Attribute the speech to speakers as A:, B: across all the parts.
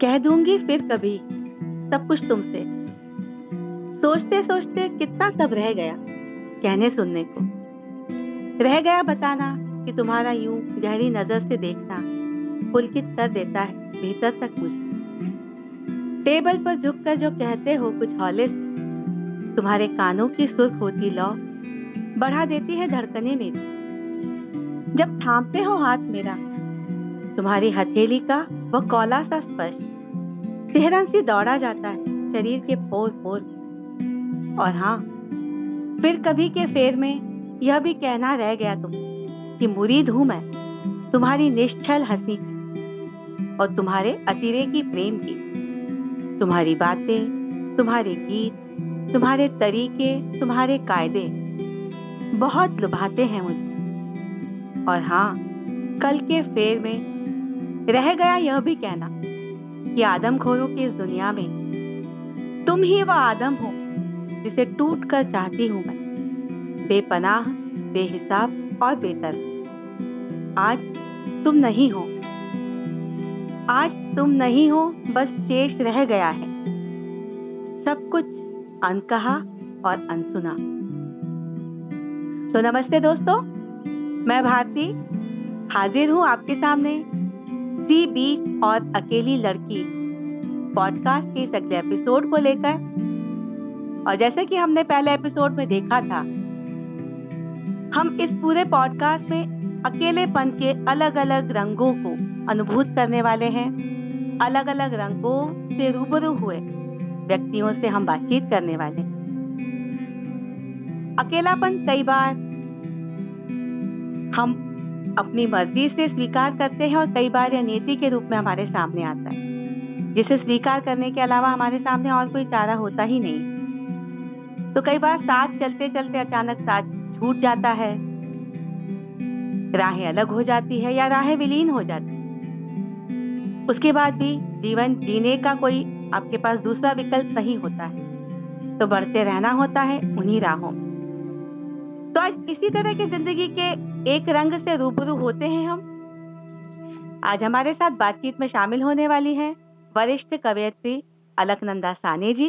A: कह दूँगी फिर कभी, सब कुछ तुमसे। सोचते सोचते कितना सब रह गया, कहने सुनने को। रह गया बताना कि तुम्हारा यूँ गहरी नज़र से देखना पुलकित कर देता है, भीतर तक मुझे टेबल पर झुककर जो कहते हो कुछ हौले तुम्हारे कानों की सुर्ख होती लौ बढ़ा देती है धड़कने मेरी जब थामते हो हाथ मेरा, तुम्हारी हथेली का वह कौला सा स्पर्श सिहरन सी दौड़ा जाता है शरीर के पोर पोर और हाँ फिर कभी के फेर में यह भी कहना रह गया तुम कि मुरीद हूँ मैं, तुम्हारी निश्चल हँसी की और तुम्हारे अतिरेकी प्रेम की। तुम्हारी बातें, तुम्हारे गीत, तुम्हारे तरीके, तुम्हारे कायदे बहुत लुभाते हैं मुझे। और हाँ कल के फेर में रह गया यह भी कहना कि आदमखोरों की इस दुनिया में तुम ही वह आदम हो जिसे टूट कर चाहती हूँ मैं। बेपनाह, बेहिसाब और बेतर आज तुम नहीं हो। आज तुम नहीं हो, बस शेष रह गया है। सब कुछ अनकहा और अनसुना। तो नमस्ते दोस्तों, मैं भारती हाजिर हूँ आपके सामने सी बी और अकेली लड़की पॉडकास्ट के इस अगले एपिसोड को लेकर। और जैसे कि हमने पहले एपिसोड में देखा था, हम इस पूरे पॉडकास्ट में अकेलेपन के अलग अलग रंगों को अनुभूत करने वाले हैं। अलग अलग रंगों से रूबरू हुए व्यक्तियों से हम बातचीत करने वाले अकेलापन कई बार हम अपनी मर्ज़ी से स्वीकार करते हैं और कई बार यह नीति के रूप में हमारे सामने आता है। जिसे स्वीकार करने के अलावा हमारे सामने और कोई चारा होता ही नहीं। तो कई बार साथ चलते चलते अचानक साथ छूट जाता है, राहें अलग हो जाती है या राहें विलीन हो जाती है। उसके बाद भी जीवन जीने का कोई आपके पास दूसरा विकल्प नहीं होता है। तो बढ़ते रहना होता है उन्हीं राहों में। तो आज इसी तरह की ज़िंदगी के एक रंग से रूबरू होते हैं हम। आज हमारे साथ बातचीत में शामिल होने वाली है वरिष्ठ कवयित्री अलकनंदा सानी जी,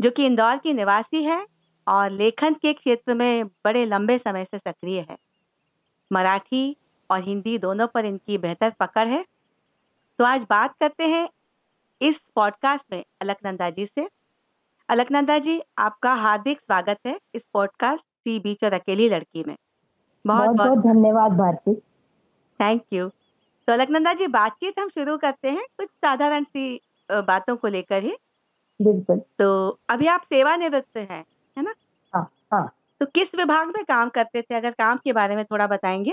A: जो कि इंदौर की निवासी है और लेखन के क्षेत्र में बड़े लंबे समय से सक्रिय है। मराठी और हिंदी दोनों पर इनकी बेहतर पकड़ है। तो आज बात करते हैं इस पॉडकास्ट में अलकनंदा जी से। अलकनंदा जी, आपका हार्दिक स्वागत है इस पॉडकास्ट सी बीच और अकेली लड़की में।
B: बहुत बहुत धन्यवाद भारती।
A: थैंक यू तो अलकनंदा जी बातचीत हम शुरू करते हैं कुछ साधारण सी बातों को लेकर ही।
B: बिल्कुल।
A: तो अभी आप सेवानिवृत्त हैं है ना?
B: हाँ हाँ।
A: तो किस विभाग में काम करते थे? अगर काम के बारे में थोड़ा बताएँगे।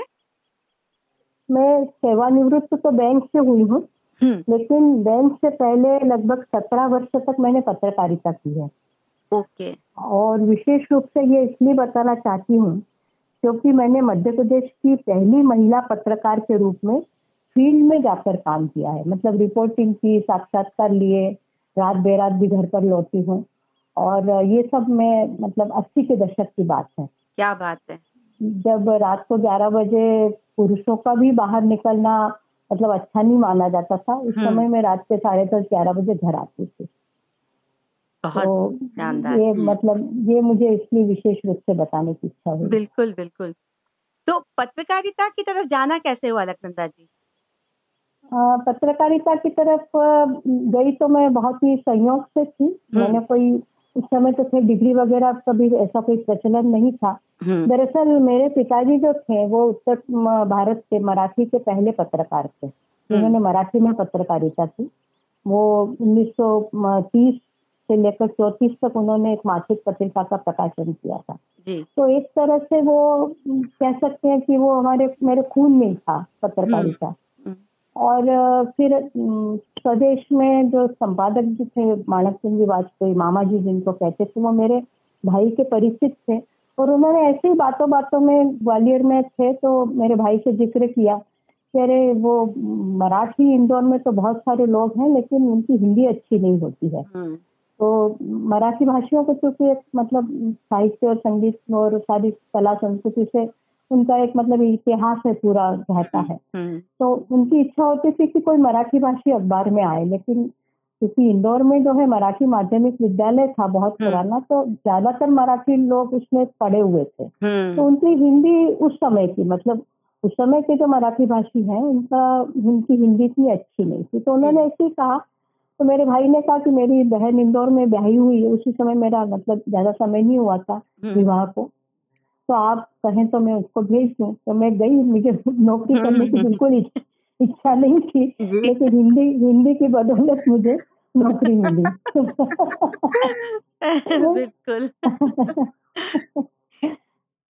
B: मैं सेवानिवृत्त तो बैंक से हुई हूँ हम्म। लेकिन बैंक से पहले लगभग सत्रह वर्ष तक मैंने पत्रकारिता की है।
A: ओके।
B: और विशेष रूप से ये इसलिए बताना चाहती हूँ क्योंकि मैंने मध्य प्रदेश की पहली महिला पत्रकार के रूप में फ़ील्ड में जाकर काम किया है। मतलब रिपोर्टिंग की साक्षात्कार लिए रात बेरात भी घर पर लौटी हूँ। और ये सब मैं मतलब अस्सी के दशक की बात है।
A: क्या बात है।
B: जब रात को ग्यारह बजे पुरुषों का भी बाहर निकलना मतलब अच्छा नहीं माना जाता था उस हम्म। समय में रात के साढ़े दस ग्यारह बजे घर आती थी। तो ये हम्म। मतलब ये मुझे इसलिए विशेष रूप से बताने की इच्छा हुई
A: बिल्कुल बिल्कुल तो पत्रकारिता की तरफ़ जाना कैसे हुआ लखनंदा जी
B: पत्रकारिता की तरफ़ गई तो मैं बहुत ही संयोग से थी हम्म। मैंने कोई उस समय तो फिर डिग्री वगैरह कभी ऐसा कोई प्रचलन नहीं था हम्म। दरअसल मेरे पिताजी जो थे वो उत्तर भारत के मराठी के पहले पत्रकार थे। जिन्होंने मराठी में पत्रकारिता की वो 1930 से लेकर चौतीस तक उन्होंने एक मासिक पत्रिका का प्रकाशन किया था। तो एक तरह से वो कह सकते हैं कि वो हमारे मेरे खून में था पत्रकारिता। और फिर स्वदेश में जो संपादक जी थे मानक सिंह जी वाजपेयी मामा जी जिनको कहते थे वो मेरे भाई के परिचित थे। और उन्होंने ऐसे ही बातों बातों में ग्वालियर में थे तो मेरे भाई से ज़िक्र किया कि अरे वो मराठी इंदौर में तो बहुत सारे लोग हैं लेकिन उनकी हिंदी अच्छी नहीं होती है। हम्म। तो मराठी भाषियों को चूँकि एक मतलब साहित्य और संगीत और सारी कला संस्कृति से उनका एक मतलब इतिहास है पूरा रहता है हम्म। तो उनकी इच्छा होती थी कि कोई मराठी भाषी अखबार में आए लेकिन क्योंकि इंदौर में जो है मराठी माध्यमिक विद्यालय था बहुत हम्म। पुराना तो ज़्यादातर मराठी लोग उसमें पढ़े हुए थे हम्म। तो उनकी हिंदी उस समय की मतलब उस समय के जो मराठी भाषी हैं उनका उनकी हिंदी इतनी अच्छी नहीं थी तो उन्होंने ऐसे कहा तो मेरे भाई ने कहा कि मेरी बहन इंदौर में ब्याही हुई है उसी समय मेरा मतलब ज़्यादा समय नहीं हुआ था हम्म। विवाह को। तो आप कहें तो मैं उसको भेज दूँ। तो मैं गई मुझे नौकरी करने की बिल्कुल इच्छा नहीं थी लेकिन हिंदी हिंदी की बदौलत मुझे नौकरी मिली।
A: बिल्कुल।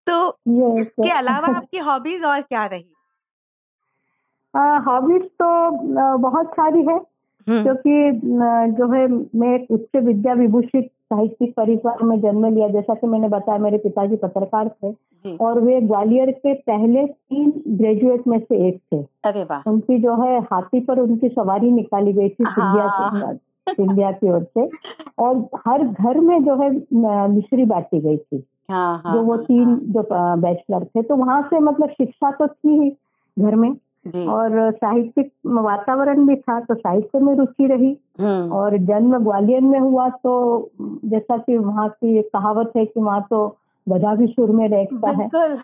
A: तो इसके अलावा आपकी हॉबीज और क्या रही?
B: हॉबीज तो बहुत सारी है। हम्म। क्योंकि जो है मैं एक उच्च विद्या विभूषित साहित्यिक परिवार में जन्म लिया जैसा कि मैंने बताया मेरे पिताजी पत्रकार थे और वे ग्वालियर के पहले तीन ग्रेजुएट में से एक थे।
A: अरे वाह।
B: उनकी जो है हाथी पर उनकी सवारी निकाली गई थी हाँ। सिंधिया की ओर से। और हर घर में जो है मिश्री बांटी गई थी। हाँ, हाँ, जो वो तीन जो बैचलर थे। तो वहाँ से मतलब शिक्षा तो थी ही घर में। और साहित्यिक वातावरण भी था तो साहित्य में रुचि रही। हम्म। और जन्म ग्वालियर में हुआ तो जैसा कि वहाँ की एक कहावत है कि वहाँ तो बधा भी सुर में रहता है। तो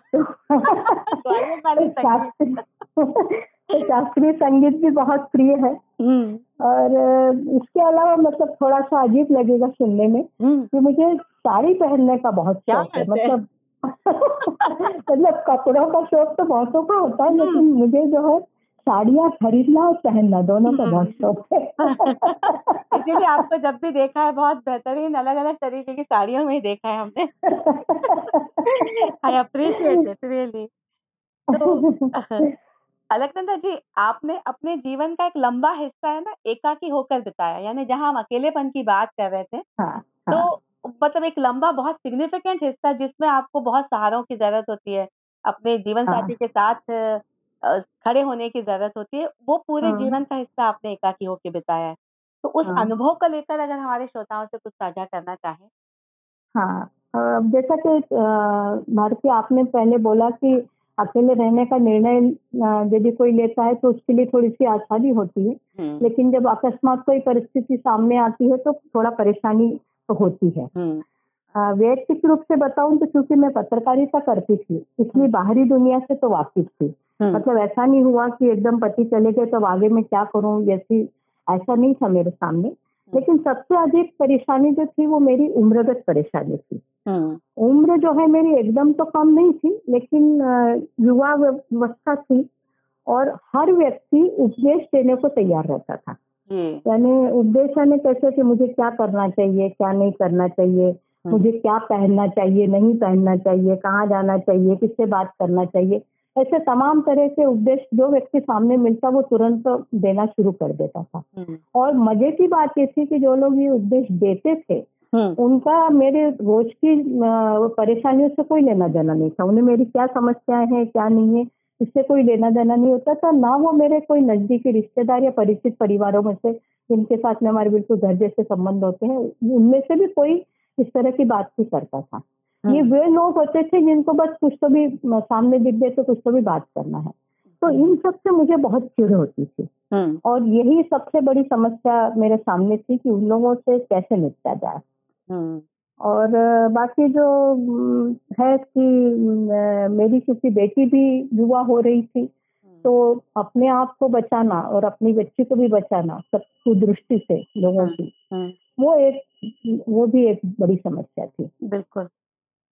B: शास्त्रीय संगीत भी बहुत प्रिय है। हम्म। और इसके अलावा मतलब थोड़ा सा अजीब लगेगा सुनने में हम्म। कि मुझे साड़ी पहनने का बहुत शौक है। मतलब मतलब कपड़ों का शौक तो बहुतों का होता है लेकिन हम्म। मुझे जो है साड़ियाँ खरीदना और पहनना दोनों का बहुत शौक है
A: इसीलिए आपको जब भी देखा है बहुत बेहतरीन अलग अलग तरीके की साड़ियों में ही देखा है हमने आई अप्रिशिएट इट रियली तो अलकनंदा जी आपने अपने जीवन का एक लंबा हिस्सा है ना एकाकी होकर बिताया यानी जहाँ हम अकेलेपन की बात कर रहे थे हाँ, हाँ. तो हाँ. मतलब एक लंबा बहुत सिग्निफिकेंट हिस्सा जिसमें आपको बहुत सहारों की ज़रूरत होती है अपने जीवन हाँ. साथी के साथ खड़े होने की ज़रूरत होती है वो पूरे हाँ. जीवन का हिस्सा आपने एकाकी होकर बिताया है तो उस हाँ. अनुभव को लेकर अगर हमारे श्रोताओं से कुछ साझा करना चाहें
B: हाँ जैसा कि भारती आपने पहले बोला कि अकेले रहने का निर्णय यदि कोई लेता है तो उसके लिए थोड़ी सी आसानी होती है हम्म। लेकिन जब अकस्मात कोई परिस्थिति सामने आती है तो थोड़ा परेशानी होती है। हम्म। वैयक्तिक रूप से बताऊँ तो क्योंकि मैं पत्रकारिता करती थी इसलिए हम्म। बाहरी दुनिया से तो वाकिफ थी। मतलब ऐसा नहीं हुआ कि एकदम पति चले गए तो आगे मैं क्या करूँ जैसी ऐसा नहीं था मेरे सामने। लेकिन सबसे अधिक परेशानी जो थी वो मेरी उम्रगत परेशानी थी। उम्र जो है मेरी एकदम तो कम नहीं थी लेकिन युवा व्यवस्था थी और हर व्यक्ति उपदेश देने को तैयार रहता था। यानी उपदेश यानी कैसे कि मुझे क्या करना चाहिए क्या नहीं करना चाहिए हाँ। मुझे क्या पहनना चाहिए नहीं पहनना चाहिए कहाँ जाना चाहिए किससे बात करना चाहिए ऐसे तमाम तरह के उपदेश जो व्यक्ति सामने मिलता वो तुरंत देना शुरू कर देता था हाँ। और मज़े की बात ये थी कि जो लोग ये उपदेश देते थे हम्म। उनका मेरे रोज की परेशानियों से कोई लेना देना नहीं था उन्हें मेरी क्या समस्याएँ हैं क्या नहीं है इससे कोई लेना देना नहीं होता था ना वो मेरे कोई नजदीकी रिश्तेदार या परिचित परिवारों में से जिनके साथ में हमारे बिल्कुल घर जैसे संबंध होते हैं उनमें से भी कोई इस तरह की बात भी करता था हम्म। ये वे लोग होते थे जिनको बस कुछ तो भी सामने दिख गए तो कुछ तो भी बात करना है तो इन सबसे मुझे बहुत चिड़ होती थी हम्म। और यही सबसे बड़ी समस्या मेरे सामने थी कि उन लोगों से कैसे निपटा जाए। और बाकी जो है कि मेरी क्योंकि बेटी भी युवा हो रही थी हम्म। तो अपने आप को बचाना और अपनी बच्ची को भी बचाना सब कुदृष्टि से लोगों हम्म, की वो एक वो भी एक बड़ी समस्या थी।
A: बिल्कुल।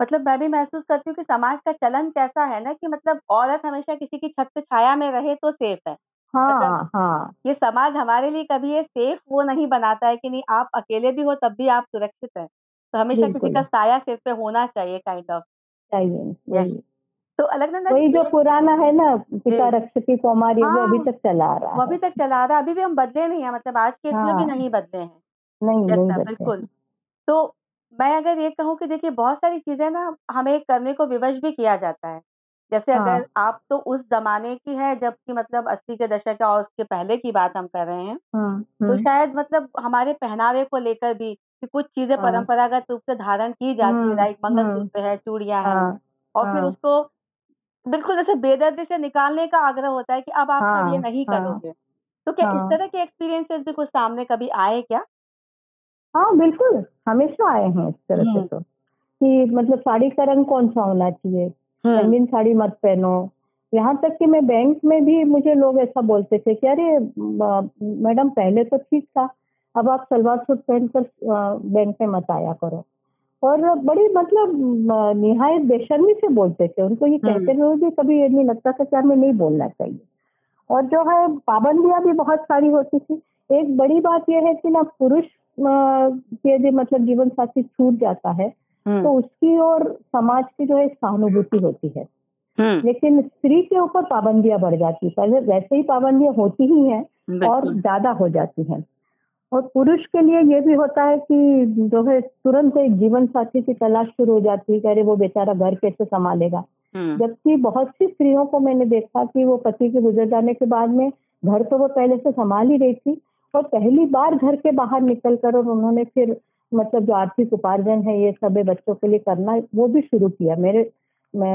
A: मतलब मैं भी महसूस करती हूँ कि समाज का चलन कैसा है ना कि मतलब औरत हमेशा किसी की छत छाया में रहे तो सेफ़ है।
B: हाँ मतलब हाँ।
A: ये समाज हमारे लिए कभी ये सेफ़ वो नहीं बनाता है कि नहीं आप अकेले भी हो तब भी आप सुरक्षित हैं। तो हमेशा किसी का साया सिर पे होना चाहिए काइंड ऑफ़
B: चाहिए
A: तो अलग ना
B: वही जो पुराना है ना पिता रक्षकी कौमारी हाँ, वो अभी तक चला रहा है।
A: वो अभी तक चला रहा है। अभी भी हम बदले नहीं है मतलब आज के हाँ, भी। नहीं बदले हैं।
B: नहीं नहीं
A: बिल्कुल। तो मैं अगर ये कहूँ कि देखिए बहुत सारी चीज़ें ना हमें करने को विवश भी किया जाता है। जैसे हाँ. अगर आप तो उस जमाने की है जबकि मतलब अस्सी के दशक और उसके पहले की बात हम कर रहे हैं। हाँ, तो हम्म। शायद मतलब हमारे पहनावे को लेकर भी कि कुछ चीज़ें हाँ, परंपरागत रूप से धारण की जाती है हम्म, लाइक मंगलसूत्र हम्म। है चूड़िया हैं हाँ, और फिर हाँ। उसको बिल्कुल जैसे बेदर्दी से निकालने का आग्रह होता है कि अब आप हाँ, ये नहीं हाँ, करोगे। तो क्या हाँ, इस तरह के एक्सपीरियंसेस भी कुछ सामने कभी आए क्या?
B: हाँ बिल्कुल हमेशा आए हैं इस तरह से तो। कि मतलब साड़ी का रंग कौन सा होना चाहिए? रंगीन साड़ी मत पहनो। यहाँ तक कि मैं बैंक में भी मुझे लोग ऐसा बोलते थे कि अरे मैडम पहले तो ठीक था अब आप सलवार सूट पहनकर बैंक में मत आया करो। और बड़ी मतलब निहायत बेशर्मी से बोलते थे। उनको ये कहते हम्म। हुए भी कभी ये नहीं लगता था कि हमें नहीं बोलना चाहिए। और जो है पाबंदियाँ भी बहुत सारी होती थी। एक बड़ी बात यह है कि ना पुरुष यदि मतलब जीवन साथी छूट जाता है। तो उसकी और समाज की जो है सहानुभूति होती है। हम्म। लेकिन स्त्री के ऊपर पाबंदियाँ बढ़ जाती है। पहले वैसे ही पाबंदियाँ होती ही हैं और ज़्यादा हो जाती हैं। और पुरुष के लिए ये भी होता है कि जो है तुरंत एक जीवन साथी की तलाश शुरू हो जाती है अरे वो बेचारा घर कैसे संभालेगा। हम्म। जबकि बहुत सी स्त्रियों को मैंने देखा कि वो पति के गुजर जाने के बाद में घर तो वो पहले से संभाल ही रही थी और पहली बार घर के बाहर निकल कर और उन्होंने फिर मतलब जो आर्थिक उपार्जन है ये सब बच्चों के लिए करना वो भी शुरू किया। मेरे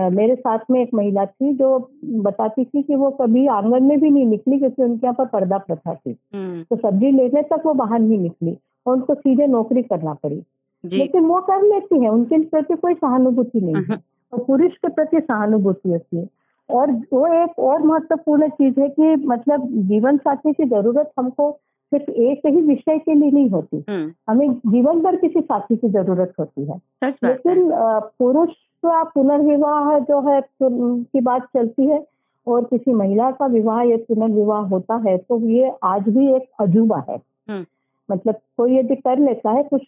B: मेरे साथ में एक महिला थी जो बताती थी कि वो कभी आँगन में भी नहीं निकली क्योंकि उनके यहाँ पर पर्दा प्रथा थी। हम्म। तो सब्ज़ी लेने तक वो बाहर नहीं निकली और उनको सीधे नौकरी करना पड़ी। लेकिन वो कर लेती है उनके प्रति कोई सहानुभूति नहीं है। हम्म। और पुरुष के प्रति सहानुभूति होती है। और वो एक और महत्वपूर्ण चीज़ है कि मतलब जीवन साथी की ज़रूरत हमको सिर्फ़ एक ही विषय के लिए नहीं होती। हम्म। हमें जीवन भर किसी साथी की ज़रूरत होती है। लेकिन पुरुष का पुनर्विवाह जो है की बात चलती है और किसी महिला का विवाह या पुनर्विवाह होता है तो ये आज भी एक अजूबा है। हम्म। मतलब कोई यदि कर लेता है कुछ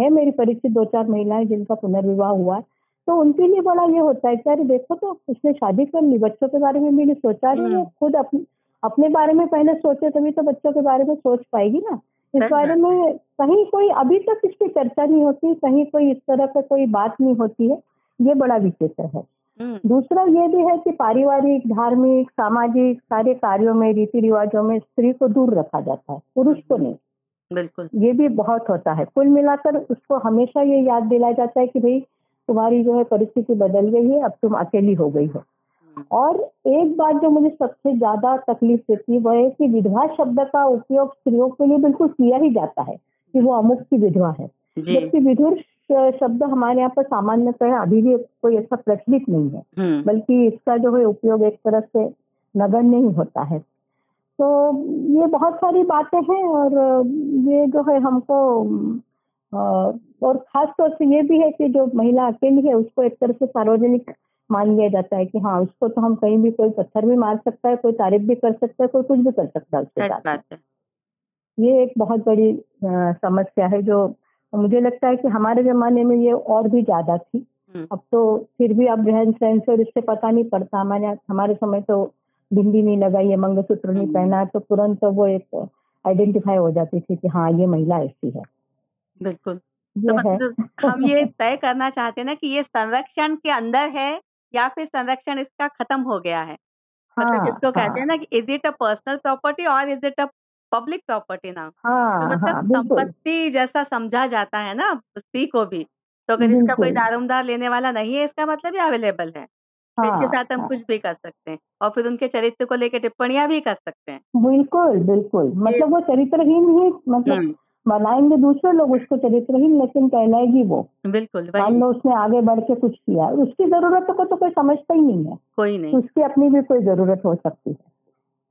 B: है मेरी परिचित दो चार महिलाएँ जिनका पुनर्विवाह हुआ है तो उनके लिए बड़ा ये होता है कि अरे देखो तो उसने शादी कर ली बच्चों के बारे में भी नहीं सोचा रही वो खुद अपनी अपने बारे में पहले सोचे तभी तो बच्चों के बारे में सोच पाएगी ना। इस बारे में कहीं कोई अभी तक इसकी चर्चा नहीं होती कहीं कोई इस तरह का कोई बात नहीं होती है। ये बड़ा विचित्र है। हम्म। दूसरा ये भी है कि पारिवारिक धार्मिक सामाजिक सारे कार्यों में रीति रिवाजों में स्त्री को दूर रखा जाता है पुरुष को नहीं।
A: बिल्कुल।
B: ये भी बहुत होता है। कुल मिलाकर उसको हमेशा ये याद दिलाया जाता है कि भाई तुम्हारी जो है परिस्थिति बदल गई है अब तुम अकेली हो गई हो। और एक बात जो मुझे सबसे ज़्यादा तकलीफ़ देती है वह है कि विधवा शब्द का उपयोग स्त्रियों के लिए बिल्कुल किया ही जाता है कि वो अमुक की विधवा है। जबकि विधुर शब्द हमारे यहाँ पर सामान्यतः अभी भी कोई ऐसा प्रचलित नहीं है। हम्म। बल्कि इसका जो है उपयोग एक तरह से नगण्य ही होता है। तो ये बहुत सारी बातें हैं और ये जो है हमको और खास तौर से ये भी है कि जो महिला अकेली है उसको एक तरह से सार्वजनिक मान लिया जाता है कि हाँ उसको तो हम कहीं भी कोई पत्थर भी मार सकता है कोई तारीफ़ भी कर सकता है कोई कुछ भी कर सकता है उसके साथ। ये एक बहुत बड़ी समस्या है जो मुझे लगता है कि हमारे जमाने में ये और भी ज़्यादा थी। हम्म। अब तो फिर भी अब रहन सहन से इससे पता नहीं पड़ता। हमारे हमारे समय तो बिंदी नहीं लगाई है मंगलसूत्र नहीं हम्म। पहना तो तुरंत तो वो एक आइडेंटिफाई हो जाती थी कि हाँ ये महिला ऐसी है।
A: बिल्कुल। तो मतलब हम ये तय करना चाहते हैं ना कि ये संरक्षण के अंदर है या फिर संरक्षण इसका खत्म हो गया है। हाँ, मतलब हाँ, जिसको हाँ, कहते हैं। ना कि is it a personal property और is it a public property ना? हाँ, तो मतलब हाँ, संपत्ति जैसा समझा जाता है ना स्त्री को भी तो अगर इसका कोई दारोमदार लेने वाला नहीं है इसका मतलब ये अवेलेबल है। हाँ, इसके साथ हम हाँ, कुछ भी कर सकते हैं और फिर उनके चरित्र को लेकर टिप्पणियाँ भी कर सकते हैं।
B: बिल्कुल बिल्कुल। मतलब वो चरित्रहीन ही मतलब हम्म। बनाएँगे दूसरे लोग उसको चरित्रहीन लेकिन कहलाएगी वो।
A: बिल्कुल
B: मान लो उसने आगे बढ़ के कुछ किया। उसकी जरूरतों को तो कोई समझता ही नहीं है।
A: कोई नहीं।
B: उसकी अपनी भी कोई ज़रूरत हो सकती है।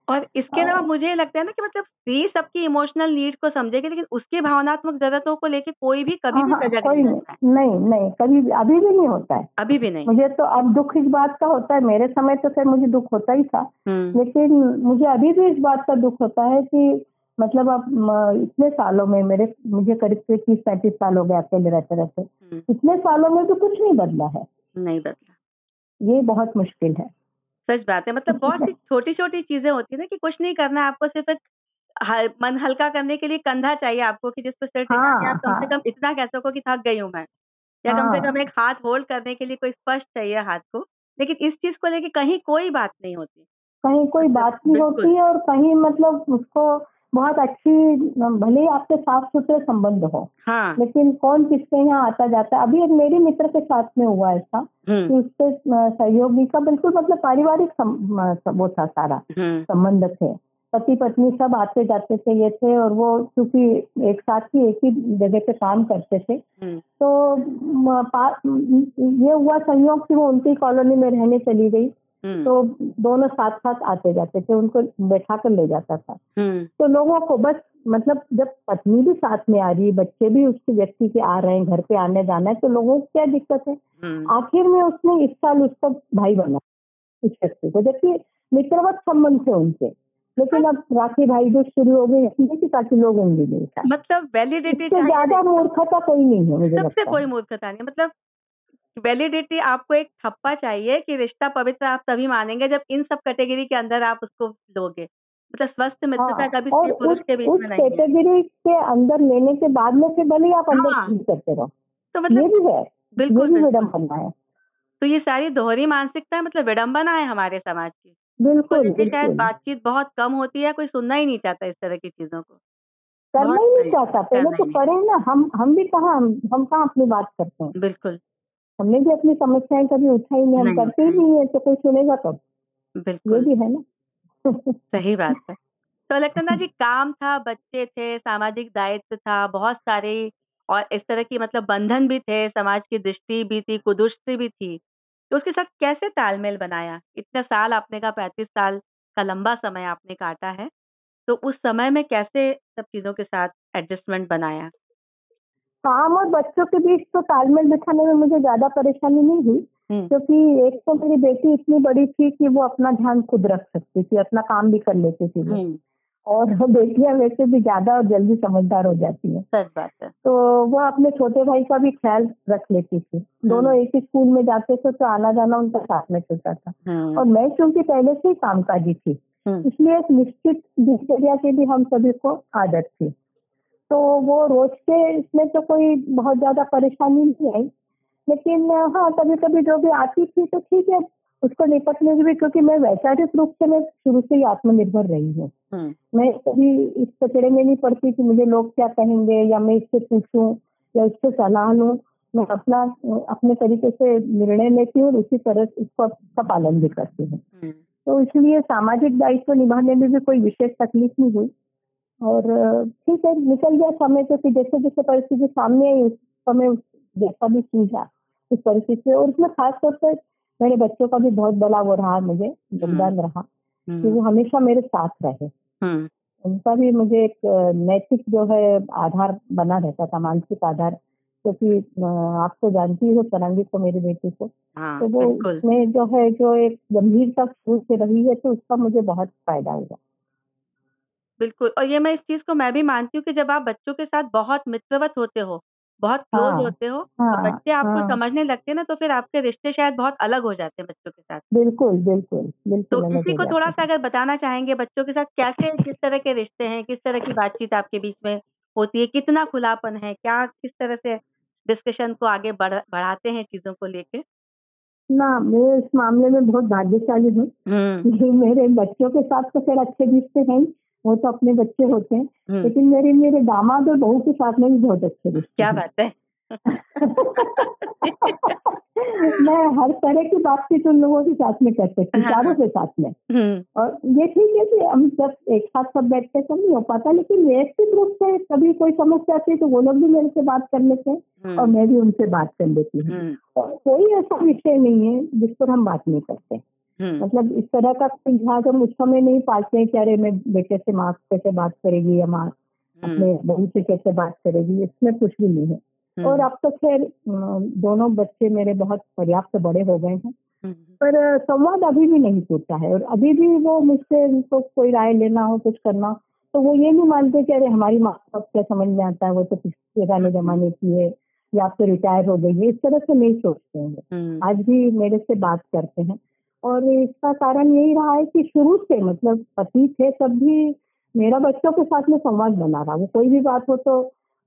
A: और इसके अलावा मुझे लगता है ना कि मतलब स्त्री सबकी इमोशनल नीड को समझेगी लेकिन उसकी भावनात्मक जरूरतों को लेके कोई भी कभी भी हाँ, हाँ, सजग नहीं होता है।
B: नहीं नहीं कभी अभी भी नहीं होता है।
A: अभी भी नहीं।
B: मुझे तो अब दुख इस बात का होता है मेरे समय तो खैर मुझे दुख होता ही था। हम्म। लेकिन मुझे अभी भी इस बात का दुख होता है कि मतलब अब इतने सालों में मेरे मुझे करीब से तीस पैंतीस साल हो गए अकेले रहते रहते। हम्म। इतने सालों में तो कुछ नहीं बदला है।
A: नहीं बदला।
B: ये बहुत मुश्किल है।
A: सच बात है मतलब बहुत सी छोटी छोटी चीज़ें होती है ना कि कुछ नहीं करना आपको सिर्फ़ एक मन हल्का करने के लिए कंधा चाहिए आपको कि जिसको सिर हाँ, आप कम हाँ. से कम इतना कह सको कि थक गई हूँ मैं। या कम से हाँ। कम एक हाथ होल्ड करने के लिए कोई स्पष्ट चाहिए हाथ को लेकिन इस चीज़ को लेके कहीं कोई बात नहीं होती।
B: कहीं कोई बात नहीं होती है और कहीं मतलब उसको बहुत अच्छी भले ही आपके साफ़ सुथरे संबंध हो हाँ। लेकिन कौन किसके यहाँ आता जाता है अभी एक मेरे मित्र के साथ में हुआ ऐसा हम्म। कि उसके सहयोगी का बिल्कुल मतलब पारिवारिक वो था सारा हम्म। संबंध थे पति पत्नी सब आते जाते थे ये थे और वो क्योंकि एक साथ ही एक ही जगह पे काम करते थे हम्म। तो ये हुआ संयोग कि वो उनकी कॉलोनी में रहने चली गई। तो दोनों साथ साथ आते जाते थे उनको बैठा कर ले जाता था। हम्म। तो लोगों को बस मतलब जब पत्नी भी साथ में आ रही बच्चे भी उसके व्यक्ति के आ रहे हैं घर पे आने जाना है तो लोगों को क्या दिक्कत है? हम्म। आखिर में उसने इस साल उसका भाई बना उस व्यक्ति को जबकि मित्रवत संबंध थे उनसे लेकिन अब राखी भाई जो शुरू हो गई कि ताकि लोग उंगली नहीं
A: मतलब वैलिडिटी
B: ज़्यादा मूर्खता कोई नहीं है मुझे
A: सबसे कोई मूर्खता नहीं मतलब वैलिडिटी आपको एक थप्पा चाहिए कि रिश्ता पवित्र आप तभी मानेंगे जब इन सब कैटेगरी के अंदर आप उसको लोगे। मतलब स्वस्थ मित्रता हाँ, कभी स्त्री पुरुष के बीच में नहीं
B: कैटेगरी के अंदर लेने के बाद में फिर भले आप अंदर हाँ, करते रहो। तो मतलब ये भी है बिल्कुल विडम्बना है।
A: तो ये सारी दोहरी मानसिकता है मतलब विडम्बना है हमारे समाज की।
B: बिल्कुल
A: शायद बातचीत बहुत कम होती है कोई सुनना ही नहीं चाहता इस तरह की चीज़ों को।
B: करना ही नहीं चाहता। पहले तो पढ़े ना हम हम भी कहा हम हम कहाँ अपनी बात करते हैं?
A: बिल्कुल।
B: हमने भी अपनी समस्याएँ कभी उठाई नहीं हम करते ही नहीं। है तो कोई सुनेगा कब?
A: बिल्कुल।
B: ये भी है ना?
A: सही बात है। तो अलकनंदा जी काम था बच्चे थे सामाजिक दायित्व था बहुत सारे और इस तरह की मतलब बंधन भी थे समाज की दृष्टि भी थी कुदृष्टि भी थी। तो उसके साथ कैसे तालमेल बनाया? इतने साल आपने का पैंतीस साल का लंबा समय आपने काटा है। तो उस समय में कैसे सब चीज़ों के साथ एडजस्टमेंट बनाया?
B: काम और बच्चों के बीच तो तालमेल बिठाने में मुझे ज़्यादा परेशानी नहीं हुई हम्म। क्योंकि एक तो मेरी बेटी इतनी बड़ी थी कि वो अपना ध्यान खुद रख सकती थी अपना काम भी कर लेती थी हम्म। और बेटियाँ वैसे भी ज़्यादा और जल्दी समझदार हो जाती है।
A: सच बात है।
B: तो वो अपने छोटे भाई का भी ख्याल रख लेती थी। हम्म। दोनों एक ही स्कूल में जाते थे तो आना जाना उनका साथ में चलता था। और मैं क्योंकि पहले से ही कामकाजी थी इसलिए एक निश्चित दिनचर्या की भी हम सभी को आदत थी। तो वो रोज के इसमें तो कोई बहुत ज़्यादा परेशानी नहीं आई। लेकिन हाँ कभी कभी जो भी आती थी तो ठीक है उसको निपटने की भी क्योंकि मैं वैचारिक रूप से मैं शुरू से ही आत्मनिर्भर रही हूँ। हम्म। मैं कभी इस कचड़े में नहीं पड़ती कि मुझे लोग क्या कहेंगे या मैं इससे पूछूँ या इससे सलाह लूँ। मैं अपना अपने तरीके से निर्णय लेती हूँ और उसी तरह इसको का पालन भी करती हूँ। हम्म। तो इसलिए सामाजिक दायित्व निभाने में भी कोई विशेष तकलीफ़ नहीं हुई। और ठीक है निकल गया समय तो फिर जैसे जैसे परिस्थिति सामने आई उस समय जैसा भी सूझा उस परिस्थिति और उसमें खास तौर पर मेरे बच्चों का भी बहुत बड़ा वो रहा मुझे योगदान हम्म। रहा हम्म। कि वो हमेशा मेरे साथ रहे हम्म। उनका भी मुझे एक नैतिक जो है आधार बना रहता था मानसिक आधार क्योंकि आप तो जानती हो तरंगी को मेरी बेटी को हाँ, तो वो उसमें जो है जो एक गंभीरता शुरू से रही है तो उसका मुझे बहुत फ़ायदा हुआ
A: बिल्कुल और ये मैं इस चीज़ को मैं भी मानती हूँ कि जब आप बच्चों के साथ बहुत मित्रवत होते हो बहुत क्लोज हाँ, होते हो तो हाँ, तो बच्चे आपको हाँ, समझने लगते हैं ना तो फिर आपके रिश्ते शायद बहुत अलग हो जाते हैं बच्चों के साथ।
B: बिल्कुल बिल्कुल बिल्कुल
A: तो इसी को थोड़ा सा अगर बताना चाहेंगे बच्चों के साथ कैसे किस तरह के रिश्ते हैं किस तरह की बातचीत आपके बीच में होती है कितना खुलापन है क्या किस तरह से डिस्कशन को आगे बढ़ाते हैं चीज़ों को लेके?
B: ना मैं इस मामले में बहुत भाग्यशाली हूँ। हम्म। मेरे बच्चों के साथ तो फिर अच्छे रिश्ते हैं वो तो अपने बच्चे होते हैं हम्म। लेकिन मेरे मेरे दामाद और बहू के साथ में भी बहुत अच्छे रिश्ते
A: क्या बात है
B: मैं हर तरह की बातचीत उन लोगों के साथ में कर सकती हूँ हाँ। चारों के साथ में हम्म। और ये ठीक है कि हम जब एक साथ सब बैठते तो नहीं हो पाता लेकिन व्यवस्थित रूप से कभी कोई समस्या आती है तो वो लोग भी मेरे से बात कर लेते हैं हम्म। और मैं भी उनसे बात कर लेती हूँ और कोई ऐसा विषय नहीं है जिस पर हम बात नहीं करते। मतलब इस तरह का जहाँ हम उस समय नहीं पालते हैं कि अरे मैं बेटे से माँ कैसे बात करेगी या माँ हम्म। अपने बहू से कैसे बात करेगी इसमें कुछ भी नहीं है। हम्म। और अब तो खैर दोनों बच्चे मेरे बहुत पर्याप्त बड़े हो गए हैं। पर संवाद अभी भी नहीं टूटा है और अभी भी वो मुझसे उनको तो कोई राय लेना हो कुछ करना तो वो ये नहीं मानते कि अरे हमारी माँ बाप क्या समझ में आता है वो तो पुराने जमाने की है या आप तो रिटायर हो गई है। इस तरह से नहीं सोचते हैं आज भी मेरे से बात करते हैं। और इसका कारण यही रहा है कि शुरू से मतलब पति थे तब भी मेरा बच्चों के साथ में संवाद बना रहा। वो कोई भी बात हो तो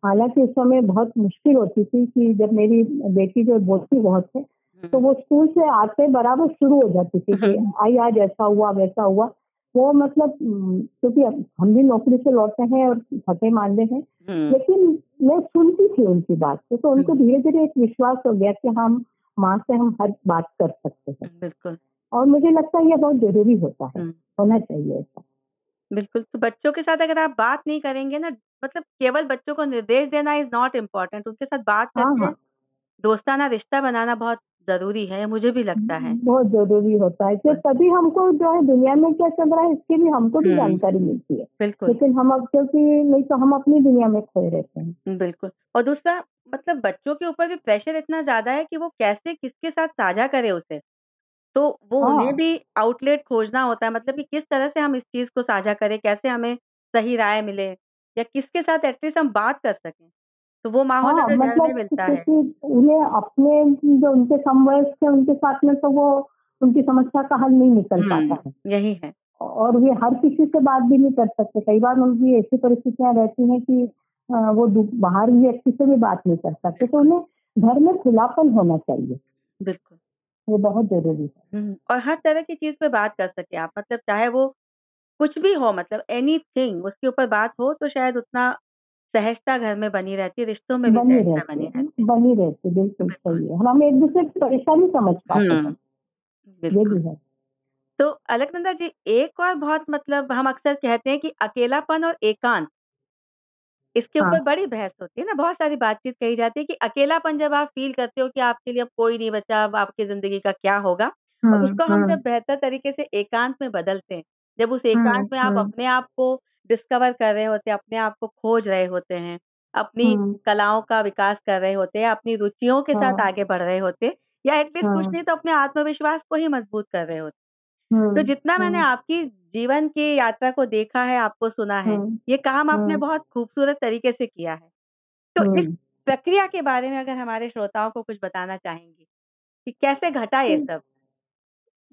B: हालाँकि उस समय बहुत मुश्किल होती थी कि जब मेरी बेटी जो बोलती बहुत है तो वो स्कूल से आते बराबर शुरू हो जाती थी कि आई आज ऐसा हुआ वैसा हुआ। वो मतलब क्योंकि हम भी नौकरी से लौटे हैं और फतेह मानते हैं लेकिन मैं सुनती थी उनकी बात तो, तो उनको धीरे धीरे एक विश्वास हो गया कि हम माँ से हम हर बात कर सकते हैं। बिल्कुल। और मुझे लगता है ये बहुत ज़रूरी होता है होना चाहिए ऐसा।
A: बिल्कुल तो बच्चों के साथ अगर आप बात नहीं करेंगे ना मतलब केवल बच्चों को निर्देश देना इज़ नॉट इम्पोर्टेंट उनके साथ बात हाँ, हाँ, दोस्ताना रिश्ता बनाना बहुत ज़रूरी है मुझे भी लगता है।
B: बहुत ज़रूरी होता है कि तभी हमको जो है दुनिया में क्या चल रहा है इसकी भी हमको भी हम्म। जानकारी मिलती है। बिल्कुल। लेकिन हम अब क्योंकि नहीं तो हम अपनी दुनिया में खोए रहते हैं।
A: बिल्कुल और दूसरा मतलब बच्चों के ऊपर भी प्रेशर इतना ज़्यादा है कि वो कैसे किसके साथ साझा करे उसे। तो वो हाँ। उन्हें भी आउटलेट खोजना होता है मतलब कि किस तरह से हम इस चीज़ को साझा करें कैसे हमें सही राय मिले या किसके साथ एटलीस्ट हम बात कर सकें। तो वो माहौल हाँ, मतलब मिलता है।
B: उन्हें अपने जो उनके समवयस्क उनके साथ में तो वो उनकी समस्या का हल नहीं निकल हम्म, पाता है।
A: यही है।
B: और वे हर किसी से बात भी नहीं कर सकते। कई बार उनकी ऐसी परिस्थितियाँ रहती हैं कि वो बाहर व्यक्ति से भी बात नहीं कर सकते। तो उन्हें घर में खुलापन होना चाहिए।
A: बिल्कुल।
B: वो बहुत ज़रूरी है।
A: और हर तरह की चीज़ पे बात कर सके आप मतलब चाहे वो कुछ भी हो मतलब एनी थिंग उसके ऊपर बात हो तो शायद उतना सहजता घर में बनी रहती है रिश्तों में
B: बनी रहती बनी रहती बनी रहती बिल्कुल सही है। हम एक दूसरे की परेशानी समझ पाते हैं। ये भी है।
A: तो अलकनंदा जी एक और बहुत मतलब हम अक्सर कहते हैं कि अकेलापन और एकांत इसके ऊपर हाँ। बड़ी बहस होती है ना बहुत सारी बातचीत कही जाती है कि अकेलापन जब आप फील करते हो कि आपके लिए अब कोई नहीं बचा अब आपकी ज़िंदगी का क्या होगा और हाँ, उसको हम हाँ। जब बेहतर तरीके से एकांत में बदलते हैं जब उस एकांत में आप अपने आप को डिस्कवर कर रहे होते हैं अपने आप को खोज रहे होते हैं अपनी कलाओं का विकास कर रहे होते हैं अपनी रुचियों के साथ आगे बढ़ रहे होते या एटलीस्ट कुछ नहीं तो अपने आत्मविश्वास को ही मज़बूत कर रहे होते तो जितना मैंने। आपकी जीवन की यात्रा को देखा है आपको सुना है। हम्म, ये काम आपने बहुत खूबसूरत तरीके से किया है। तो इस प्रक्रिया के बारे में अगर हमारे श्रोताओं को कुछ बताना चाहेंगे कि कैसे घटा ये सब?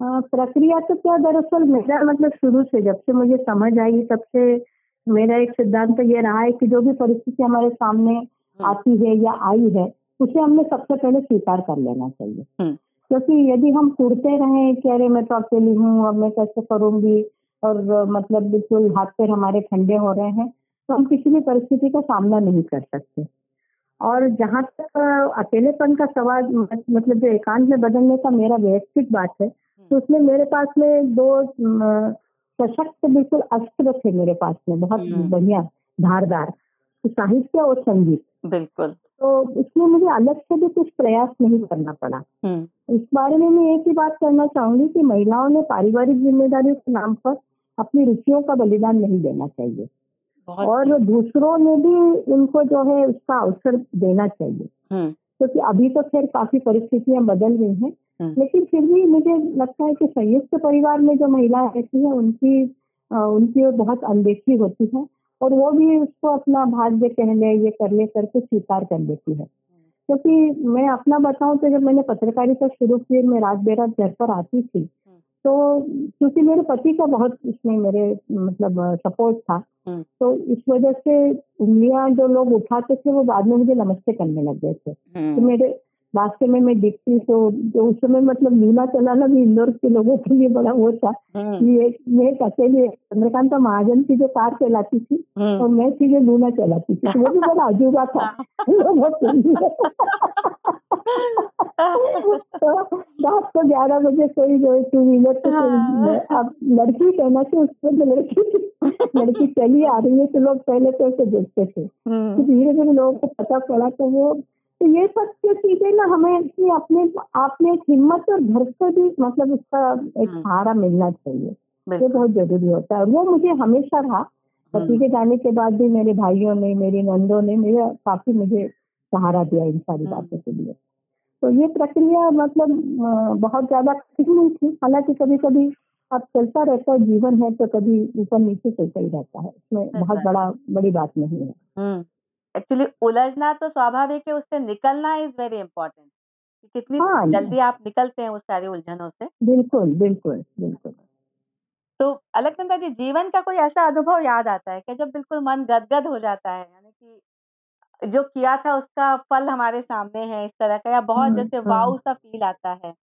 B: प्रक्रिया तो क्या दरअसल मेरा मतलब शुरू से जब से मुझे समझ आई तब से मेरा एक सिद्धांत तो ये रहा है कि जो भी परिस्थिति हमारे सामने आती है या आई है उसे हमने सबसे पहले स्वीकार कर लेना चाहिए। क्योंकि यदि हम टूटते रहे कि अरे मैं तो अकेली हूँ अब मैं कैसे करूँगी? और मतलब बिल्कुल हाथ पैर हमारे ठंडे हो रहे हैं तो हम किसी भी परिस्थिति का सामना नहीं कर सकते। और जहाँ तक अकेलेपन का सवाल मतलब जो एकांत में बदलने का मेरा वैयक्तिक बात है तो उसमें मेरे पास में दो सशक्त बिल्कुल अस्त्र थे मेरे पास में बहुत हम्म। बढ़िया धारदार साहित्य और संगीत।
A: बिल्कुल।
B: तो इसमें मुझे अलग से भी कुछ प्रयास नहीं करना पड़ा। हम्म। इस बारे में मैं एक ही बात करना चाहूँगी कि महिलाओं ने पारिवारिक जिम्मेदारियों के नाम पर अपनी रुचियों का बलिदान नहीं देना चाहिए। और दूसरों ने भी उनको जो है उसका अवसर देना चाहिए। हम्म। क्योंकि अभी तो खैर काफ़ी परिस्थितियाँ बदल गई हैं। हम्म। लेकिन फिर भी मुझे लगता है कि संयुक्त परिवार में जो महिलाएँ रहती है उनकी उनकी बहुत अनदेखी होती है। और वो भी उसको अपना भाग्य कह ले, ये कर ले, करके स्वीकार कर लेती है। क्योंकि मैं अपना बताऊँ तो जब मैंने पत्रकारिता शुरू की मैं रात बेरात घर पर आती थी तो क्योंकि मेरे पति का बहुत इसमें मेरे मतलब सपोर्ट था तो इस वजह से उंगलियाँ जो लोग उठाते थे, वो बाद में मुझे नमस्ते करने लग गए थे। तो मेरे रास्ते में मैं दिखती तो जो उस समय मतलब लूना चलाना भी इंदौर के लोगों के लिए बड़ा वो था हम्म। ये मैं अकेले चंद्रकांत महाजन की जो कार चलाती थी। और मैं थी जो लूना चलाती थी तो वो भी बड़ा अजूबा था तो रात को ग्यारह बजे कोई जो टू व्हीलर तो अब लड़की कहना थी उस पर लड़की लड़की चली आ रही है तो लोग पहले तो ऐसे देखते थे। तो धीरे धीरे लोगों को पता पड़ा तो वो तो ये सब जो चीज़ें ना हमें अपने अपने आप में एक हिम्मत और घर से भी मतलब उसका एक हम्म। सहारा मिलना चाहिए। ये बहुत ज़रूरी होता है। और वो मुझे हमेशा रहा। पति हम्म। के जाने के बाद भी मेरे भाइयों ने मेरी नंदों ने मेरा काफ़ी मुझे सहारा दिया इन सारी हम्म। बातों के लिए। तो ये प्रक्रिया मतलब बहुत ज़्यादा कठिन नहीं थी। हालाँकि कभी कभी अब चलता रहता है जीवन है तो कभी ऊपर नीचे चलता ही रहता है। इसमें बहुत बड़ा बड़ी बात नहीं है।
A: एक्चुअली उलझना तो स्वाभाविक है उससे निकलना इज़ वेरी इंपॉर्टेंट कितनी हाँ, जल्दी आप निकलते हैं उस सारी उलझनों से।
B: बिल्कुल बिल्कुल बिल्कुल।
A: तो अलकनंदा जी जीवन का कोई ऐसा अनुभव याद आता है कि जब बिल्कुल मन गदगद हो जाता है यानी कि जो किया था उसका फल हमारे सामने है इस तरह का या बहुत
B: हम्म,
A: जैसे
B: हम्म।
A: वाव सा फील आता है।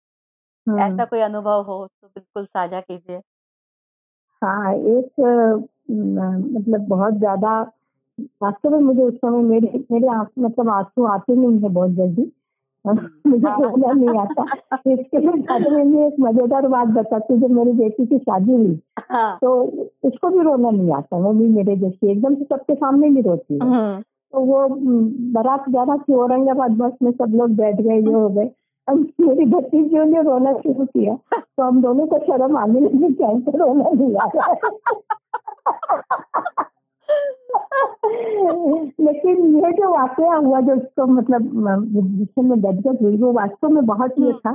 A: ऐसा कोई अनुभव हो तो बिल्कुल साझा कीजिए।
B: हाँ एक मतलब बहुत ज़्यादा वास्तव में मुझे उस समय मेरे मेरे मतलब आँसू आते नहीं है बहुत जल्दी। मुझे
A: हाँ।
B: रोना नहीं आता। इसके लिए शादी में भी एक मज़ेदार बात बताती जब मेरी बेटी की शादी हुई
A: हाँ।
B: तो उसको भी रोना नहीं आता। वो भी मेरे जैसे एकदम से सबके सामने नहीं रोती है।
A: हम्म,
B: तो वो म, बारात जाना थी औरंगाबाद बस में सब लोग बैठ गए ये हो गए। अब मेरी भतीजियों ने रोना शुरू किया। तो हम दोनों को शर्म आने लगी इनको रोना नहीं आ रहा है। लेकिन ये जो वाकया हुआ जो उसको मतलब जिससे मैं गदगद हुई वो वास्तव में बहुत ये था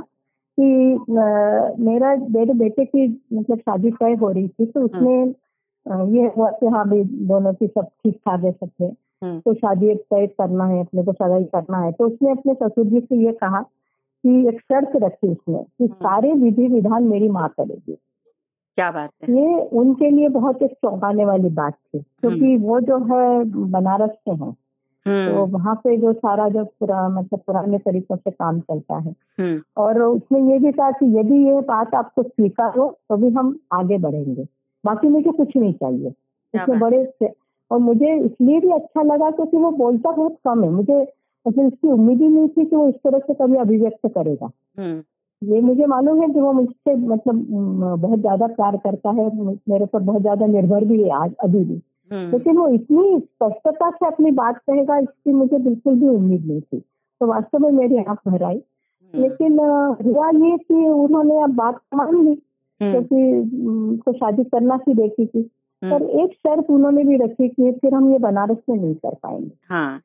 B: कि अ, मेरा मेरे बेटे की मतलब शादी तय हो रही थी तो उसने ये हुआ कि हाँ भाई दोनों की सब ठीक ठाक है सब थे
A: हम्म,
B: तो शादी एक तय करना है अपने को सगाई करना है। तो उसने अपने ससुर जी से ये कहा कि एक शर्त रखी उसने कि सारे विधि विधान मेरी माँ करेगी।
A: क्या बात है?
B: ये उनके लिए बहुत एक चौंकाने वाली बात थी क्योंकि वो जो है बनारस से हैं। तो
A: हम्म,
B: वहाँ पे जो सारा जो पुरा मतलब पुराने तरीकों से काम चलता है।
A: हम्म,
B: और उसने ये भी कहा कि यदि ये बात आपको स्वीकार हो तो भी हम आगे बढ़ेंगे। बाकी मुझे कुछ नहीं चाहिए। इसमें बड़े और मुझे इसलिए भी अच्छा लगा क्योंकि वो बोलता बहुत कम है। मुझे मतलब इसकी उम्मीद ही नहीं थी कि वो इस तरह से कभी अभिव्यक्त करेगा।
A: हम्म,
B: ये मुझे मालूम है कि वो मुझसे मतलब बहुत ज़्यादा प्यार करता है मेरे पर बहुत ज़्यादा निर्भर भी है आज अभी भी।
A: हम्म,
B: लेकिन वो इतनी स्पष्टता से अपनी बात कहेगा इसकी मुझे बिल्कुल भी उम्मीद नहीं थी। तो वास्तव में मेरी आँख भर आई।
A: हम्म,
B: लेकिन हुआ ये कि उन्होंने अब बात मान ली
A: हम्म,
B: क्योंकि तो शादी करना ही बेटी थी। पर एक शर्त उन्होंने भी रखी कि फिर हम ये बनारस में नहीं कर पाएँगे।
A: हाँ।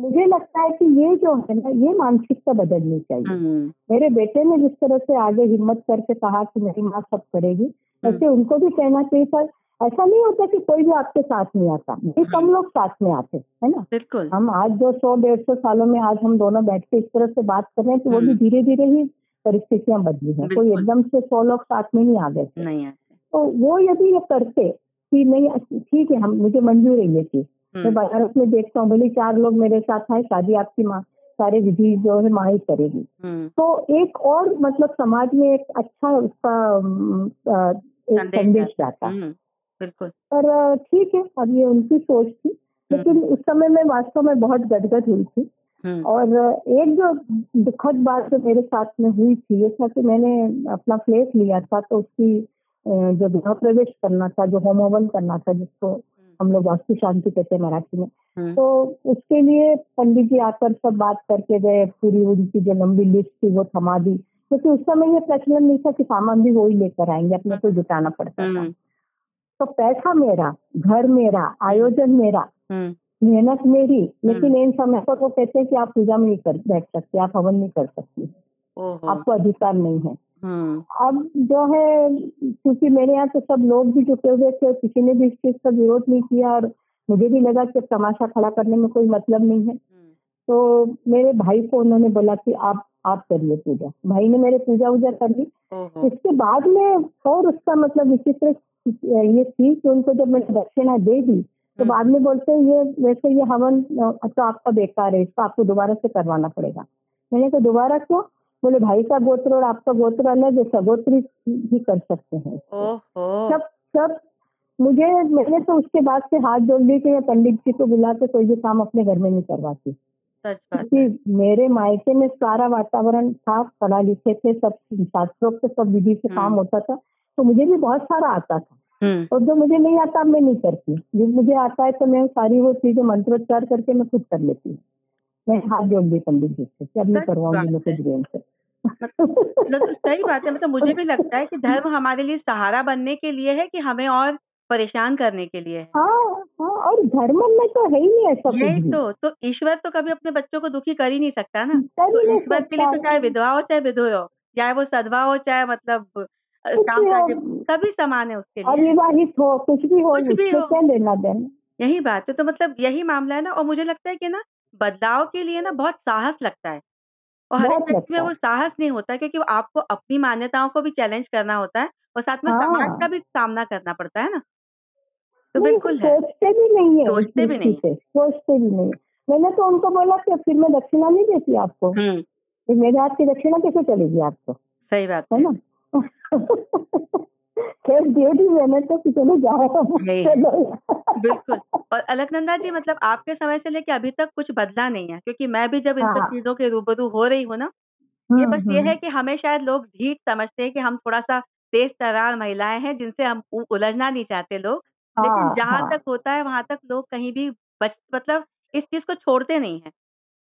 B: मुझे लगता है कि ये जो है ना ये मानसिकता बदलनी चाहिए।
A: हम्म,
B: मेरे बेटे ने जिस तरह से आगे हिम्मत करके कहा कि मेरी माँ सब करेगी ऐसे उनको भी कहना चाहिए सर ऐसा नहीं होता कि कोई भी आपके साथ नहीं आता। ये कम लोग साथ में आते है ना?
A: बिल्कुल।
B: हम आज जो सौ डेढ़ सौ सालों में आज हम दोनों बैठ के इस तरह से बात कर रहे हैं तो वो भी
A: हम्म।
B: धीरे धीरे ही परिस्थितियाँ बदली हैं। कोई एकदम से सौ लोग साथ में नहीं आ गए
A: नहीं
B: तो वो यदि ये करते कि नहीं ठीक है हम मुझे मंजूर है ये चीज़ मैं
A: हम्म,
B: बनारस में देखता हूँ भले चार लोग मेरे साथ आए शादी आपकी माँ सारे विधि जो है माँ ही करेगी।
A: हम्म,
B: तो एक और मतलब समाज में एक अच्छा उसका
A: संदेश
B: जाता।
A: हम्म, बिल्कुल।
B: पर ठीक है अब ये उनकी सोच थी लेकिन उस समय में वास्तव में बहुत गदगद हुई थी। और एक जो दुखद बात जो मेरे साथ में हुई थी ये था कि मैंने अपना फ्लैट लिया था तो उसकी जो गृह प्रवेश करना था जो होम हवन करना था जिसको हम लोग वास्तु शांति कहते हैं मराठी में।
A: हम्म,
B: तो उसके लिए पंडित जी आकर सब बात करके गए पूरी उनकी जो लंबी लिस्ट थी वो थमा दी। क्योंकि उस समय ये प्रचलन नहीं था कि सामान भी वही लेकर आएँगे अपने को जुटाना पड़ता था।
A: हम्म,
B: तो पैसा मेरा घर मेरा आयोजन मेरा
A: हम्म,
B: मेहनत मेरी लेकिन इन समय पर वो कहते हैं कि आप पूजा में नहीं कर बैठ सकते आप हवन नहीं कर सकती। आपको अधिकार नहीं है। अब जो है क्योंकि मेरे यहाँ तो सब लोग भी जुटे हुए थे किसी ने भी इस चीज़ का विरोध नहीं किया और मुझे भी लगा कि तमाशा खड़ा करने में कोई मतलब नहीं है।
A: हम्म,
B: तो मेरे भाई को उन्होंने बोला कि आप आप करिए पूजा। भाई ने मेरे पूजा वूजा कर ली। इसके बाद में और उसका मतलब विचित्र ये थी कि उनको जब मैंने दक्षिणा दे दी तो बाद में बोलते हैं ये वैसे ये हवन तो आपका बेकार है इसको आपको दोबारा से करवाना पड़ेगा। मैंने कहा दोबारा क्यों? बोले भाई का गोत्र और आपका गोत्र अलग है सगोत्री भी कर सकते हैं सब सब मुझे मैंने तो उसके बाद से हाथ जोड़ ली कि मैं पंडित जी को बुला के कोई भी काम अपने घर में नहीं करवाती। क्योंकि मेरे मायके में सारा वातावरण था पढ़ा लिखे थे सब शास्त्रों शास्त्रोक्त सब विधि से काम
A: हम्म।
B: होता था तो मुझे भी बहुत सारा आता था।
A: हम्म,
B: और जो मुझे नहीं आता मैं नहीं करती। जो मुझे आता है तो मैं सारी वो चीज़ें मंत्रोच्चार करके मैं खुद कर लेती हूँ। मैं हाथ जोड़ दी पंडित जी से अब नहीं करवाऊँगी मैं कुछ
A: मतलब सही बात है मतलब मुझे भी लगता है कि धर्म हमारे लिए सहारा बनने के लिए है कि हमें और परेशान करने के लिए है।
B: हाँ और धर्म में तो है ही नहीं ऐसा कुछ
A: यही तो तो ईश्वर तो कभी अपने बच्चों को दुखी कर ही नहीं सकता ना। तो ईश्वर के लिए तो चाहे विधवा हो चाहे विधुर हो चाहे वो सदवा हो चाहे मतलब काम सभी समान है उसके लिए।
B: अविवाहित हो कुछ भी हो
A: कुछ भी हो।
B: लेना देना?
A: यही बात है तो मतलब यही मामला है ना और मुझे लगता है कि ना बदलाव के लिए ना बहुत साहस लगता है। और हर व्यक्ति में वो साहस नहीं होता क्योंकि आपको अपनी मान्यताओं को भी चैलेंज करना होता है और साथ में
B: हाँ।
A: समाज का भी सामना करना पड़ता है ना। तो बिल्कुल है।
B: सोचते भी नहीं है
A: सोचते भी नहीं।
B: सोचते भी नहीं। मैंने तो उनको बोला कि फिर मैं दक्षिणा नहीं देती आपको।
A: हम्म।
B: मेरे हाथ की दक्षिणा कैसे चलेगी आपको?
A: सही बात
B: है ना? खैर दे दी मैंने तो कि चलो जाओ।
A: बिल्कुल। और अलकनंदा जी मतलब आपके समय से लेके अभी तक कुछ बदला नहीं है क्योंकि मैं भी जब इन सब
B: हाँ।
A: चीज़ों के रूबरू हो रही हूँ ना ये बस ये है कि हमें शायद लोग ढीठ समझते हैं कि हम थोड़ा सा तेज तरार महिलाएँ हैं जिनसे हम उलझना नहीं चाहते लोग। लेकिन
B: हाँ,
A: जहाँ
B: हाँ।
A: तक होता है वहाँ तक लोग कहीं भी बच मतलब इस चीज़ को छोड़ते नहीं है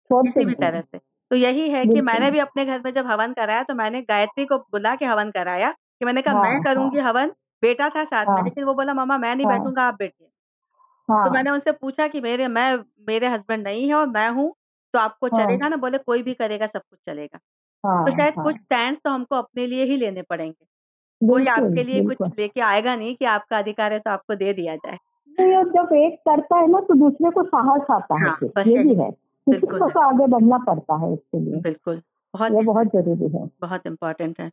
A: किसी भी तरह से। तो यही है कि मैंने भी अपने घर में जब हवन कराया तो मैंने गायत्री को बुला के हवन कराया कि मैंने कहा मैं करूँगी हवन बेटा था साथ में। लेकिन वो बोला मामा मैं नहीं। बैठूँगा आप बैठिए।
B: हाँ।
A: तो मैंने उनसे पूछा कि मेरे मैं मेरे हस्बैंड नहीं है और मैं हूँ तो आपको
B: हाँ।
A: चलेगा ना? बोले कोई भी करेगा सब कुछ चलेगा।
B: हाँ,
A: तो शायद
B: हाँ,
A: कुछ स्टैंड तो हमको अपने लिए ही लेने पड़ेंगे। कोई आपके लिए कुछ लेके आएगा नहीं कि आपका अधिकार है तो आपको दे दिया जाए।
B: तो जब एक करता है ना तो दूसरे को साहस आता है
A: हाँ,
B: ये भी है। किसी को तो आगे बढ़ना पड़ता है इसके लिए।
A: बिल्कुल। बहुत
B: ये बहुत ज़रूरी है।
A: बहुत इम्पोर्टेंट है।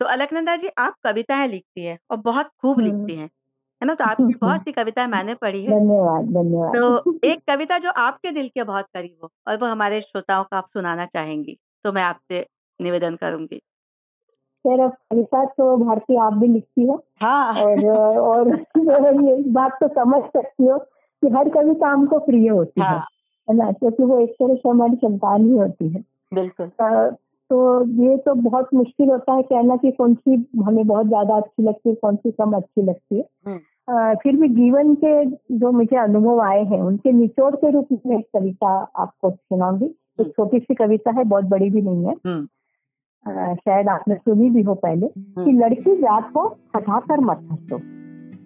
A: तो अलकनंदा जी आप कविताएँ लिखती है और बहुत खूब। लिखती हैं। है ना? तो आपकी बहुत सी कविताएँ मैंने पढ़ी है।
B: धन्यवाद धन्यवाद।
A: तो एक कविता जो आपके दिल के बहुत करीब हो और वो हमारे श्रोताओं को आप सुनाना चाहेंगी तो मैं आपसे निवेदन करूँगी।
B: खैर अब कविता तो भारती आप भी लिखती हो।
A: हाँ।
B: और और ये बात तो समझ सकती हो कि हर कविता हमको प्रिय होती है
A: हाँ।
B: ना? क्योंकि वो एक तरह से हमारी संतान ही होती है।
A: बिल्कुल।
B: तो ये तो बहुत मुश्किल होता है कहना कि कौन सी हमें बहुत ज़्यादा अच्छी लगती है कौन सी कम अच्छी लगती है।
A: हम्म,
B: अ, फिर भी जीवन के जो मुझे अनुभव आए हैं उनके निचोड़ के रूप में एक कविता आपको सुनाऊँगी।
A: हम्म।
B: एक छोटी सी कविता है बहुत बड़ी भी नहीं है।
A: हम्म,
B: अ, शायद आपने सुनी भी हो पहले। कि
A: हम्म,
B: लड़की जात हो थकाकर मत हंसो।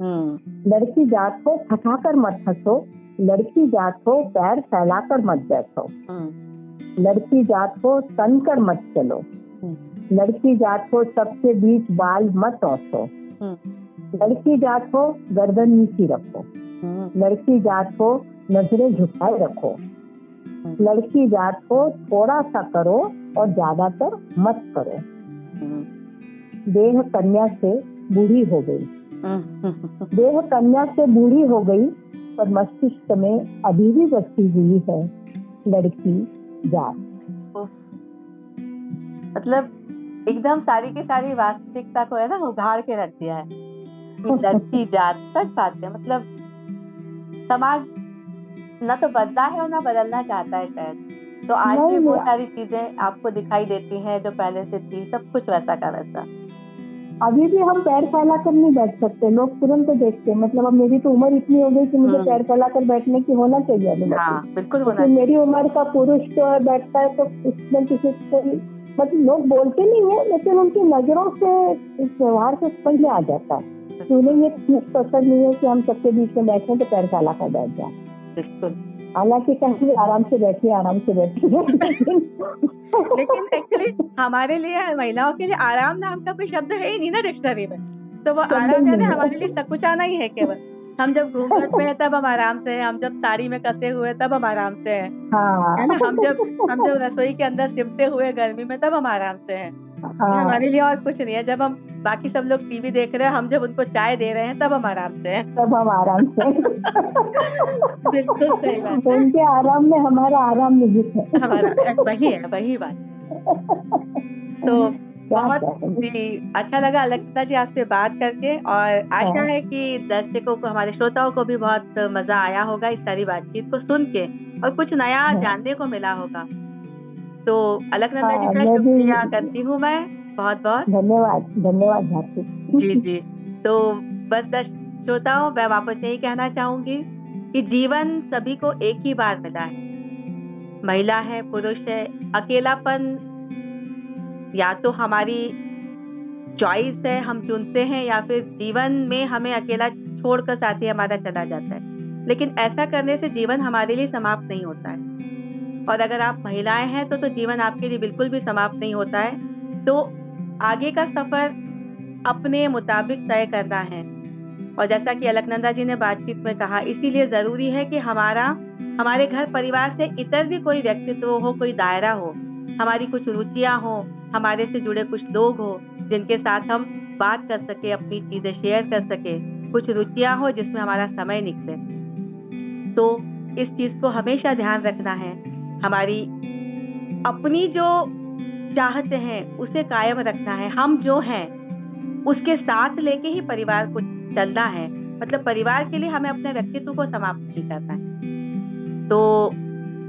A: हम्म,
B: लड़की जात हो थकाकर मत हंसो। लड़की जात हो पैर फैलाकर मत बैठो।
A: हम्म,
B: लड़की जात को तन कर मत चलो।
A: हम्म,
B: लड़की जात को सबके बीच बाल मत औसो।
A: हम्म,
B: लड़की जात को गर्दन नीची रखो।
A: हम्म,
B: लड़की जात को नज़रें झुकाए रखो। लड़की जात को थोड़ा सा करो और ज़्यादातर मत करो। देह कन्या से बूढ़ी हो गई। देह कन्या से बूढ़ी हो गई पर मस्तिष्क में अभी भी बची हुई है। लड़की
A: मतलब एकदम सारी की सारी वास्तविकता को है ना उघाड़ के रख दिया है। लड़की जात सच बात है। मतलब समाज ना तो बदला है और ना बदलना चाहता है शायद। तो आज भी
B: बहुत
A: सारी चीज़ें आपको दिखाई देती हैं जो पहले से थी सब कुछ वैसा का वैसा।
B: अभी भी हम पैर फैला कर नहीं बैठ सकते लोग तुरंत देखते हैं। मतलब अब मेरी तो उम्र इतनी हो गई कि मुझे
A: हम्म।
B: पैर फैला कर बैठने की होना चाहिए अनुमति
A: हाँ बिल्कुल होना
B: क्योंकि मेरी उम्र का पुरुष तो बैठता है तो उसमें किसी को मतलब लोग बोलते नहीं है लेकिन उनकी नज़रों से इस व्यवहार से समझ में आ जाता है। कि उन्हें ये ठीक पसंद नहीं है कि हम सबके बीच में बैठे तो पैर फैला कर बैठ जाए।
A: बिल्कुल।
B: हालाँकि कहीं आराम से बैठिए आराम से बैठिए। लेकिन
A: लेकिन एक्चुअली हमारे लिए महिलाओं के लिए आराम नाम का कोई शब्द है ही नहीं ना डिक्शनरी में। तो वो आराम
B: है।
A: हमारे लिए सकुचाना ही है केवल। हम जब घूंघट में है तब हम आराम से हैं। हम जब साड़ी में कसे हुए तब हम आराम से हैं।
B: हाँ।
A: है ना? हम जब हम जब रसोई के अंदर सिमटे हुए गर्मी में तब हम आराम से हैं।
B: हाँ,
A: हमारे लिए और कुछ नहीं है। जब हम बाकी सब लोग टीवी देख रहे हैं हम जब उनको चाय दे रहे हैं तब हम आराम से हैं।
B: तब हम आराम से
A: बिल्कुल सही बात है।
B: उनके आराम में हमारा आराम निहित है।
A: हमारा वही है वही बात। तो बहुत जी अच्छा लगा अलक्ता जी आपसे बात करके और आशा
B: हाँ।
A: है कि दर्शकों को हमारे श्रोताओं को भी बहुत मज़ा आया होगा इस सारी बातचीत को सुन के और कुछ नया
B: हाँ।
A: जानने को मिला होगा। तो अलकनंदा जी
B: हाँ,
A: का शुक्रिया करती हूँ मैं बहुत बहुत
B: धन्यवाद धन्यवाद
A: जी जी। तो बस श्रोताओं मैं वापस यही कहना चाहूँगी कि जीवन सभी को एक ही बार मिला है। महिला है पुरुष है अकेलापन या तो हमारी चॉइस है हम चुनते हैं या फिर जीवन में हमें अकेला छोड़कर साथी हमारा चला जाता है। लेकिन ऐसा करने से जीवन हमारे लिए समाप्त नहीं होता है। और अगर आप महिलाएँ हैं तो तो जीवन आपके लिए बिल्कुल भी समाप्त नहीं होता है। तो आगे का सफ़र अपने मुताबिक तय करना है। और जैसा कि अलकनंदा जी ने बातचीत में कहा, इसीलिए ज़रूरी है कि हमारा, हमारे घर परिवार से इतर भी कोई व्यक्तित्व हो, कोई दायरा हो। हमारी कुछ रुचियाँ हो, हमारे से जुड़े कुछ लोग हो, जिनके साथ हम बात कर सके, अपनी चीज़ें शेयर कर सके, कुछ रुचियाँ हो जिसमें हमारा समय निकले। तो इस चीज़ को हमेशा ध्यान रखना है। हमारी अपनी जो चाहते हैं, उसे कायम रखना है। हम जो हैं, उसके साथ लेके ही परिवार को चलना है। मतलब परिवार के लिए हमें अपने व्यक्तित्व को समाप्त नहीं करना है। तो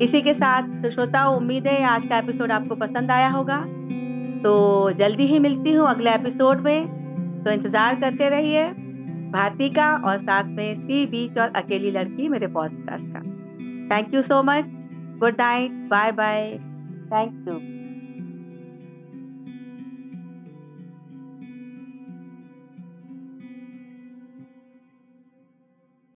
A: इसी के साथ श्रोता, उम्मीद है आज का एपिसोड आपको पसंद आया होगा। तो जल्दी ही मिलती हूँ अगले एपिसोड में। तो इंतज़ार करते रहिए भारती का और साथ में सी बीच और अकेली लड़की मेरे पॉडकास्ट का। Thank you so much Good night. Bye bye. Thank you.